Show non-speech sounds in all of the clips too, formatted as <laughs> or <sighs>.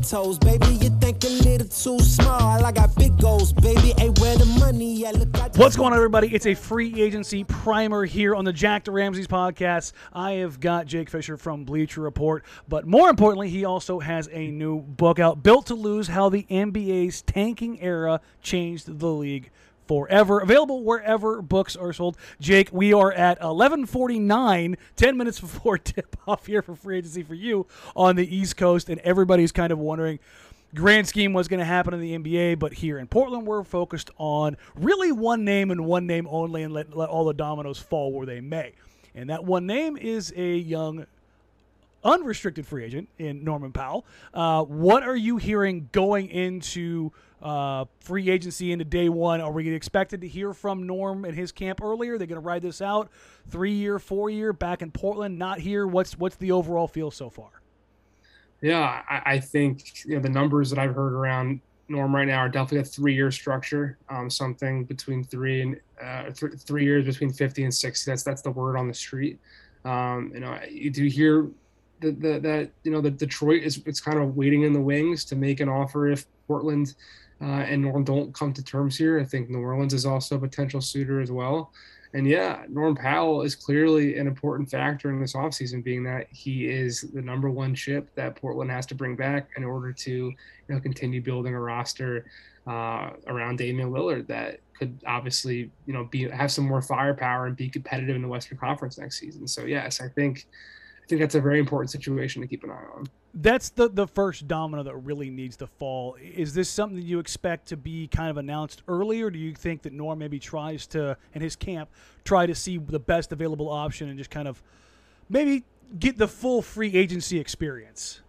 Tiptoes, baby. You think a little too small. I got big goals, baby. Where the money? Look, I What's going on, everybody? It's a free agency primer here on the Jack to Ramses podcast. I have got Jake Fisher from Bleacher Report, but more importantly, he also has a new book out, Built to Lose How the NBA's Tanking Era Changed the League forever. Available wherever books are sold. Jake, we are at 11:49, 10 minutes before <laughs> tip off here for free agency for you on the East Coast, and everybody's kind of wondering. Grand scheme was going to happen in the NBA, but here in Portland, we're focused on really one name and one name only, and let, let all the dominoes fall where they may. And that one name is a young unrestricted free agent in Norman Powell. Uh, what are you hearing going into uh, free agency into day one? Are we expected to hear from Norm and his camp earlier? They're going to ride this out three year, four year, back in Portland, not here. What's what's the overall feel so far? Yeah, I, I think you know the numbers that I've heard around Norm right now are definitely a three-year structure, um, something between three and uh, th- three years between 50 and 60. That's that's the word on the street. Um, you know, you do hear that you know that Detroit is it's kind of waiting in the wings to make an offer if Portland uh, and Norm don't come to terms here. I think New Orleans is also a potential suitor as well. And yeah, Norm Powell is clearly an important factor in this offseason, being that he is the number one chip that Portland has to bring back in order to you know continue building a roster uh, around Damian Lillard that could obviously you know be have some more firepower and be competitive in the Western Conference next season. So yes, I think think that's a very important situation to keep an eye on that's the the first domino that really needs to fall. Is this something that you expect to be kind of announced early, or do you think that Norm maybe tries to, in his camp, try to see the best available option and just kind of maybe get the full free agency experience?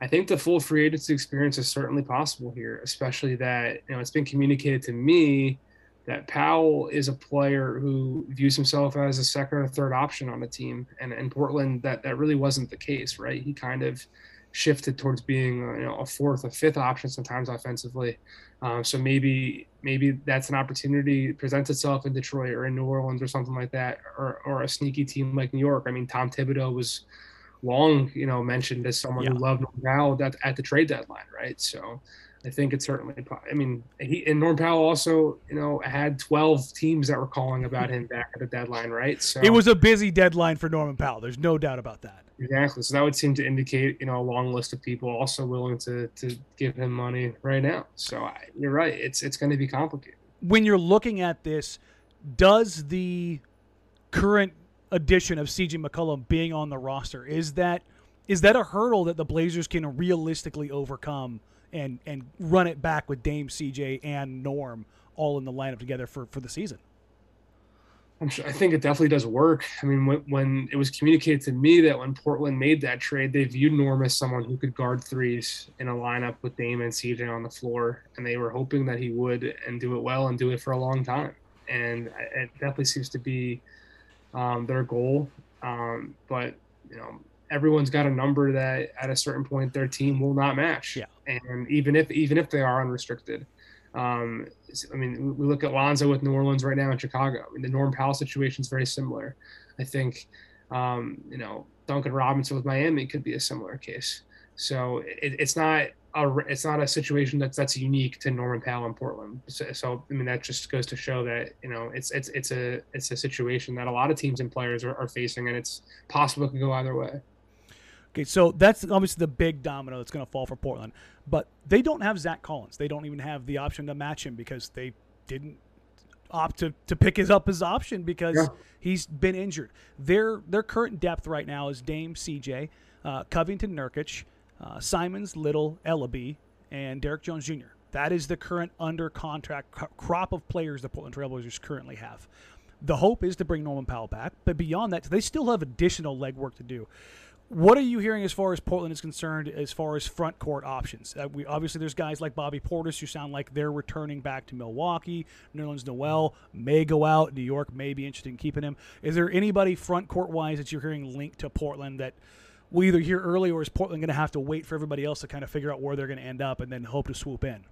I think the full free agency experience is certainly possible here, especially that you know it's been communicated to me that Powell is a player who views himself as a second or third option on the team. And in Portland, that, that really wasn't the case, right? He kind of shifted towards being you know, a fourth, a fifth option sometimes offensively. Um, so maybe maybe that's an opportunity presents itself in Detroit or in New Orleans or something like that, or, or a sneaky team like New York. I mean, Tom Thibodeau was long, you know, mentioned as someone yeah. who loved Now at, at the trade deadline, right? So I think it's certainly. I mean, he and Norm Powell also, you know, had 12 teams that were calling about him back at the deadline, right? So it was a busy deadline for Norman Powell. There's no doubt about that. Exactly. So that would seem to indicate, you know, a long list of people also willing to to give him money right now. So I, you're right. It's it's going to be complicated. When you're looking at this, does the current addition of CJ McCollum being on the roster is that is that a hurdle that the Blazers can realistically overcome? And and run it back with Dame, CJ, and Norm all in the lineup together for for the season. Sure, I think it definitely does work. I mean, when, when, it was communicated to me that when Portland made that trade, they viewed Norm as someone who could guard threes in a lineup with Dame and CJ on the floor, and they were hoping that he would and do it well and do it for a long time. And it definitely seems to be um, their goal. Um, but you know, everyone's got a number that at a certain point their team will not match. Yeah. And even if even if they are unrestricted, um, I mean, we look at Lonzo with New Orleans right now in Chicago. I mean, the Norm Powell situation is very similar. I think, um, you know, Duncan Robinson with Miami could be a similar case. So it, it's not a it's not a situation that's that's unique to Norman Powell in Portland. So, so, I mean that just goes to show that you know it's it's it's a it's a situation that a lot of teams and players are, are facing, and it's possible it could go either way. Okay, so that's obviously the big domino that's going to fall for Portland. But they don't have Zach Collins. They don't even have the option to match him because they didn't opt to, to pick his up his option because yeah. he's been injured. Their their current depth right now is Dame CJ, uh, Covington Nurkic, uh, Simons, Little, Elleby, and Derrick Jones Jr. That is the current under contract crop of players the Portland Trailblazers currently have. The hope is to bring Norman Powell back, but beyond that, they still have additional legwork to do. What are you hearing as far as Portland is concerned, as far as front court options? Uh, we obviously there's guys like Bobby Portis who sound like they're returning back to Milwaukee. Nerlens Noel may go out. New York may be interested in keeping him. Is there anybody front court wise that you're hearing linked to Portland that we either hear early or is Portland going to have to wait for everybody else to kind of figure out where they're going to end up and then hope to swoop in?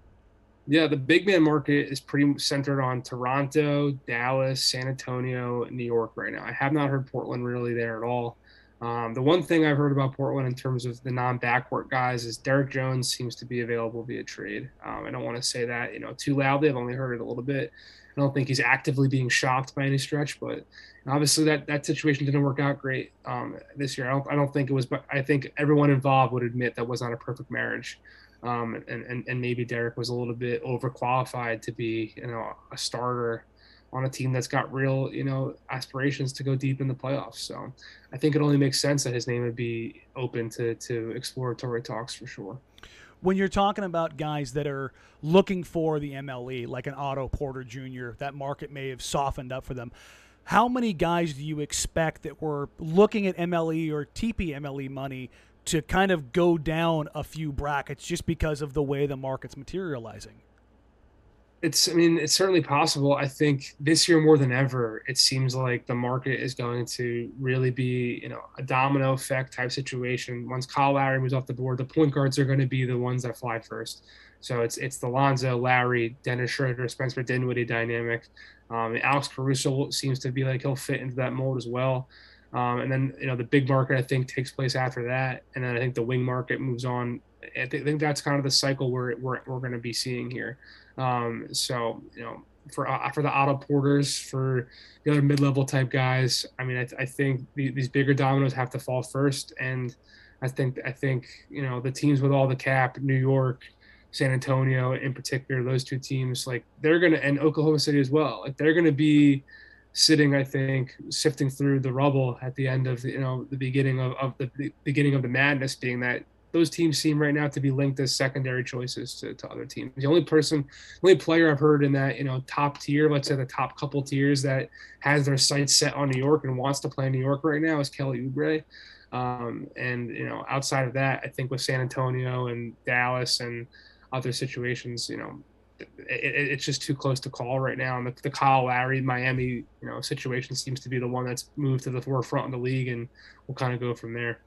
Yeah, the big man market is pretty centered on Toronto, Dallas, San Antonio, New York right now. I have not heard Portland really there at all. Um, the one thing I've heard about Portland in terms of the non-backcourt guys is Derrick Jones seems to be available via trade. Um, I don't want to say that you know too loudly. I've only heard it a little bit. I don't think he's actively being shopped by any stretch, but obviously that that situation didn't work out great um, this year. I don't I don't think it was, but I think everyone involved would admit that was not a perfect marriage. Um, and, and and maybe Derrick was a little bit overqualified to be you know a starter on a team that's got real, you know, aspirations to go deep in the playoffs. So I think it only makes sense that his name would be open to to exploratory talks for sure. When you're talking about guys that are looking for the MLE, like an Otto Porter Jr., that market may have softened up for them. How many guys do you expect that were looking at MLE or TP MLE money to kind of go down a few brackets just because of the way the market's materializing? It's i mean it's certainly possible. I think this year more than ever it seems like the market is going to really be you know a domino effect type situation. Once kyle lowry moves off the board the point guards are going to be the ones that fly first. So it's it's the lonzo lowry dennis schroeder spencer dinwiddie dynamic. Um, alex caruso seems to be like he'll fit into that mold as well. Um, and then you know the big market i think takes place after that. And then i think the wing market moves on. I think that's kind of the cycle we're, we're, we're going to be seeing here um, so you know, for uh, for the Otto Porters, for the other mid-level type guys, I mean, I, I think the, these bigger dominoes have to fall first, and I think I think you know the teams with all the cap, New York, San Antonio in particular, those two teams, like they're gonna, and Oklahoma City as well, like they're gonna be sitting, I think, sifting through the rubble at the end of you know the beginning of, of the, the beginning of the madness, being that those teams seem right now to be linked as secondary choices to, to other teams. The only person, the only player I've heard in that you know top tier, let's say the top couple tiers that has their sights set on New York and wants to play New York right now is Kelly Oubre. Um, and you know, outside of that, I think with San Antonio and Dallas and other situations, you know, it, it, it's just too close to call right now. And the, the Kyle Lowry Miami, you know, situation seems to be the one that's moved to the forefront in the league, and we'll kind of go from there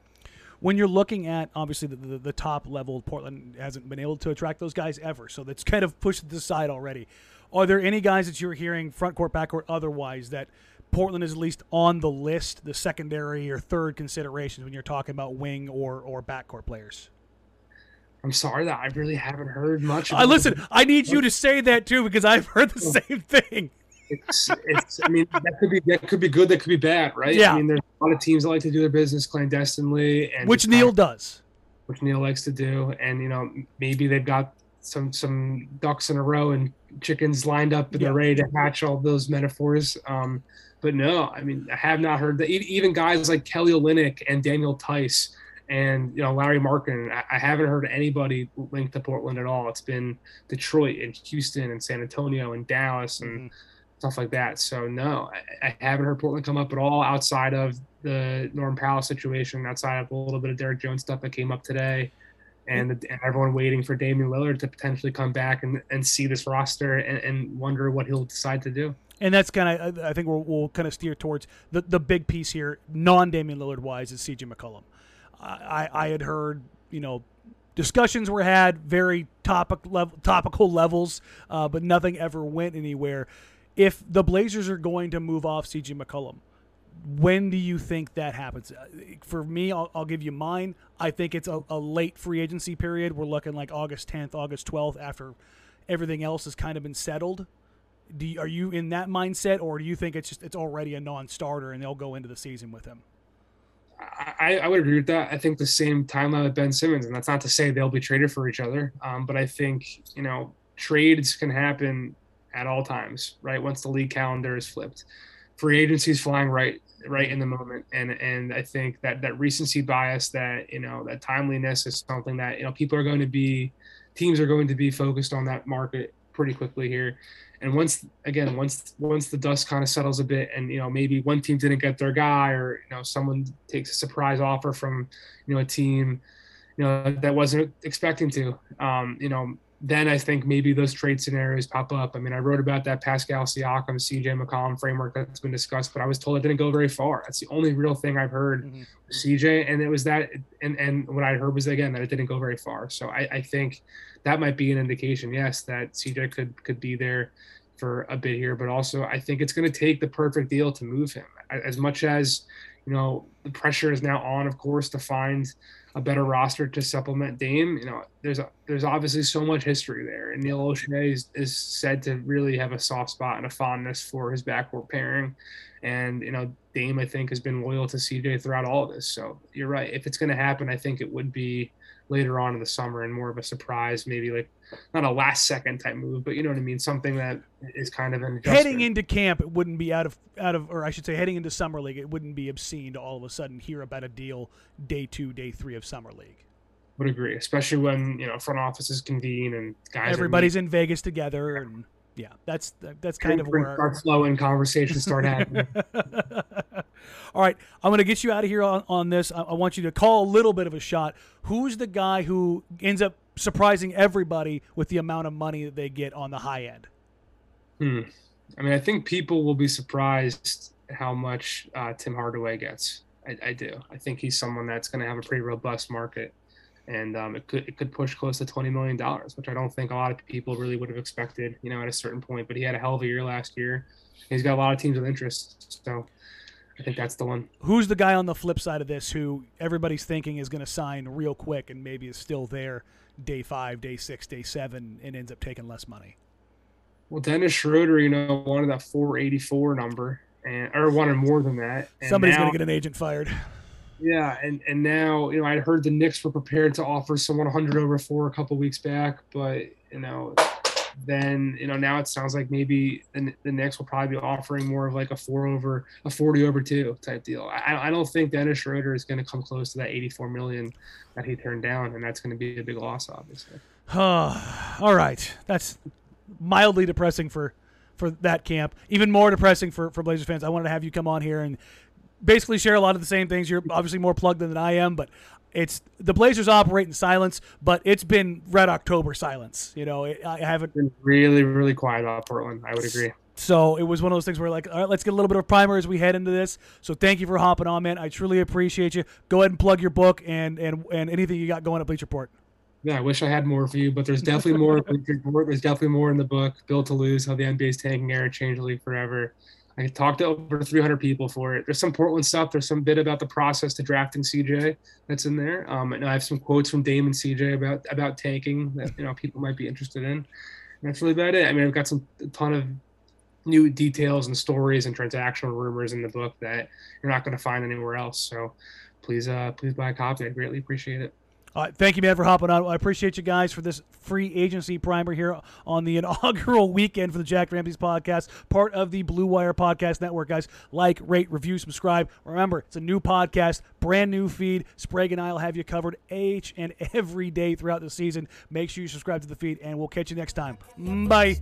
when you're looking at obviously the, the, the, top level, Portland hasn't been able to attract those guys ever, so that's kind of pushed to the side already. Are there any guys that you're hearing front court, back court, otherwise that Portland is at least on the list, the secondary or third considerations when you're talking about wing or or backcourt players? I'm sorry that I really haven't heard much. I listen. I need you to say that too because I've heard the oh. same thing it's, it's, I mean, that could be that could be good, that could be bad, right? Yeah. I mean, there's a lot of teams that like to do their business clandestinely, and which Neil does, which Neil likes to do, and you know, maybe they've got some some ducks in a row and chickens lined up and yeah. they're ready to hatch all those metaphors. Um, but no, I mean, I have not heard that. Even guys like Kelly Olynyk and Daniel Theis and you know Lauri Markkanen. I, I, haven't heard anybody linked to Portland at all. It's been Detroit and Houston and San Antonio and Dallas and. Stuff like that. So no, I, I, haven't heard Portland come up at all outside of the Norm Powell situation, outside of a little bit of Derrick Jones stuff that came up today, and, and everyone waiting for Damian Lillard to potentially come back and, and see this roster and, and wonder what he'll decide to do. And that's kind of, I think we'll, we'll kind of steer towards the, the big piece here, non Damian Lillard wise, is CJ McCollum. I, I had heard, you know, discussions were had, very topic level, topical levels, uh, but nothing ever went anywhere if the Blazers are going to move off CJ McCollum, when do you think that happens? Uh, For me, I'll, I'll give you mine. I think it's a, a late free agency period. We're looking like August 10th, August 12th, after everything else has kind of been settled. You, are you in that mindset, or do you think it's just it's already a non-starter and they'll go into the season with him? I, I would agree with that. I think the same timeline with Ben Simmons, and that's not to say they'll be traded for each other, um, but I think you know trades can happen at all times, right? Once the league calendar is flipped, free agency is flying right right in the moment, and and I think that that recency bias, that you know that timeliness is something that you know people are going to be, teams are going to be focused on that market pretty quickly here. And once again once once the dust kind of settles a bit and you know maybe one team didn't get their guy or you know someone takes a surprise offer from you know a team you know that wasn't expecting to um, you know then I think maybe those trade scenarios pop up. I mean, I wrote about that Pascal Siakam, CJ McCollum framework that's been discussed, but I was told it didn't go very far. That's the only real thing I've heard mm-hmm. CJ, and it was that, and and what I heard was again that it didn't go very far. So I, I think that might be an indication, yes, that CJ could could be there for a bit here, but also I think it's going to take the perfect deal to move him. As much as you know, the pressure is now on, of course, to find a better roster to supplement Dame. You know, there's a, there's obviously so much history there, and Neil Olshey is, is said to really have a soft spot and a fondness for his backcourt pairing. And you know, Dame I think has been loyal to CJ throughout all of this. So you're right. If it's going to happen, I think it would be later on in the summer and more of a surprise, maybe like not a last second type move, but you know what I mean, something that is kind of an heading into camp. It wouldn't be out of out of, or I should say, heading into summer league. It wouldn't be obscene to all of a sudden hear about a deal day two, day three of summer league. Would agree, especially when you know front offices convene and guys. Everybody's in Vegas together, and yeah, that's that's kind of where start flowing conversations start <laughs> happening. All right, I'm going to get you out of here on, on this. I, I, want you to call a little bit of a shot. Who's the guy who ends up surprising everybody with the amount of money that they get on the high end? Hmm. I mean, I think people will be surprised how much uh, Tim Hardaway gets. I, I, do. I think he's someone that's going to have a pretty robust market, and um, it could it could push close to twenty million dollars, which I don't think a lot of people really would have expected. You know, at a certain point. But he had a hell of a year last year. He's got a lot of teams with interest. So I think that's the one. Who's the guy on the flip side of this who everybody's thinking is going to sign real quick and maybe is still there day five, day six, day seven, and ends up taking less money? Well, Dennis Schroeder, you know, wanted that 484 number, and or wanted more than that. Somebody's going to get an agent fired. Yeah, and and now you know I heard the Knicks were prepared to offer someone 100 over four a couple weeks back, but you know then you know now it sounds like maybe the, the Knicks will probably be offering more of like a four over a 40 over two type deal. I, I don't think Dennis Schroeder is going to come close to that 84 million that he turned down, and that's going to be a big loss, obviously. <sighs> all right, that's mildly depressing for for that camp. Even more depressing for for Blazers fans. I wanted to have you come on here and basically share a lot of the same things. You're obviously more plugged in than I am, but it's the Blazers operate in silence, but it's been Red October silence. You know, I haven't been really, really quiet about Portland. I would agree. So it was one of those things where like, all right, let's get a little bit of primer as we head into this. So thank you for hopping on, man. I truly appreciate you. Go ahead and plug your book and and and anything you got going at Bleacher Report. Yeah, I wish I had more for you, but there's definitely more. <laughs> There's definitely more in the book. Built to lose: How the NBA's tanking era changed the league forever. I talked to over 300 people for it. There's some Portland stuff. There's some bit about the process to drafting CJ that's in there. Um, and I have some quotes from Damon CJ about about tanking that you know people might be interested in. And that's really about it. I mean, I've got some a ton of new details and stories and transactional rumors in the book that you're not going to find anywhere else. So please, uh, please buy a copy. I'd greatly appreciate it. All right, thank you, man, for hopping on. I appreciate you guys for this free agency primer here on the <laughs> inaugural weekend for the Jack Ramsay's podcast, part of the Blue Wire Podcast Network. Guys, like, rate, review, subscribe. Remember, it's a new podcast, brand new feed. Sprague and I will have you covered each and every day throughout the season. Make sure you subscribe to the feed, and we'll catch you next time. Mm, bye.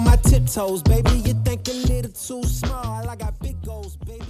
my tiptoes, baby. You think a little too small. I got big goals, baby.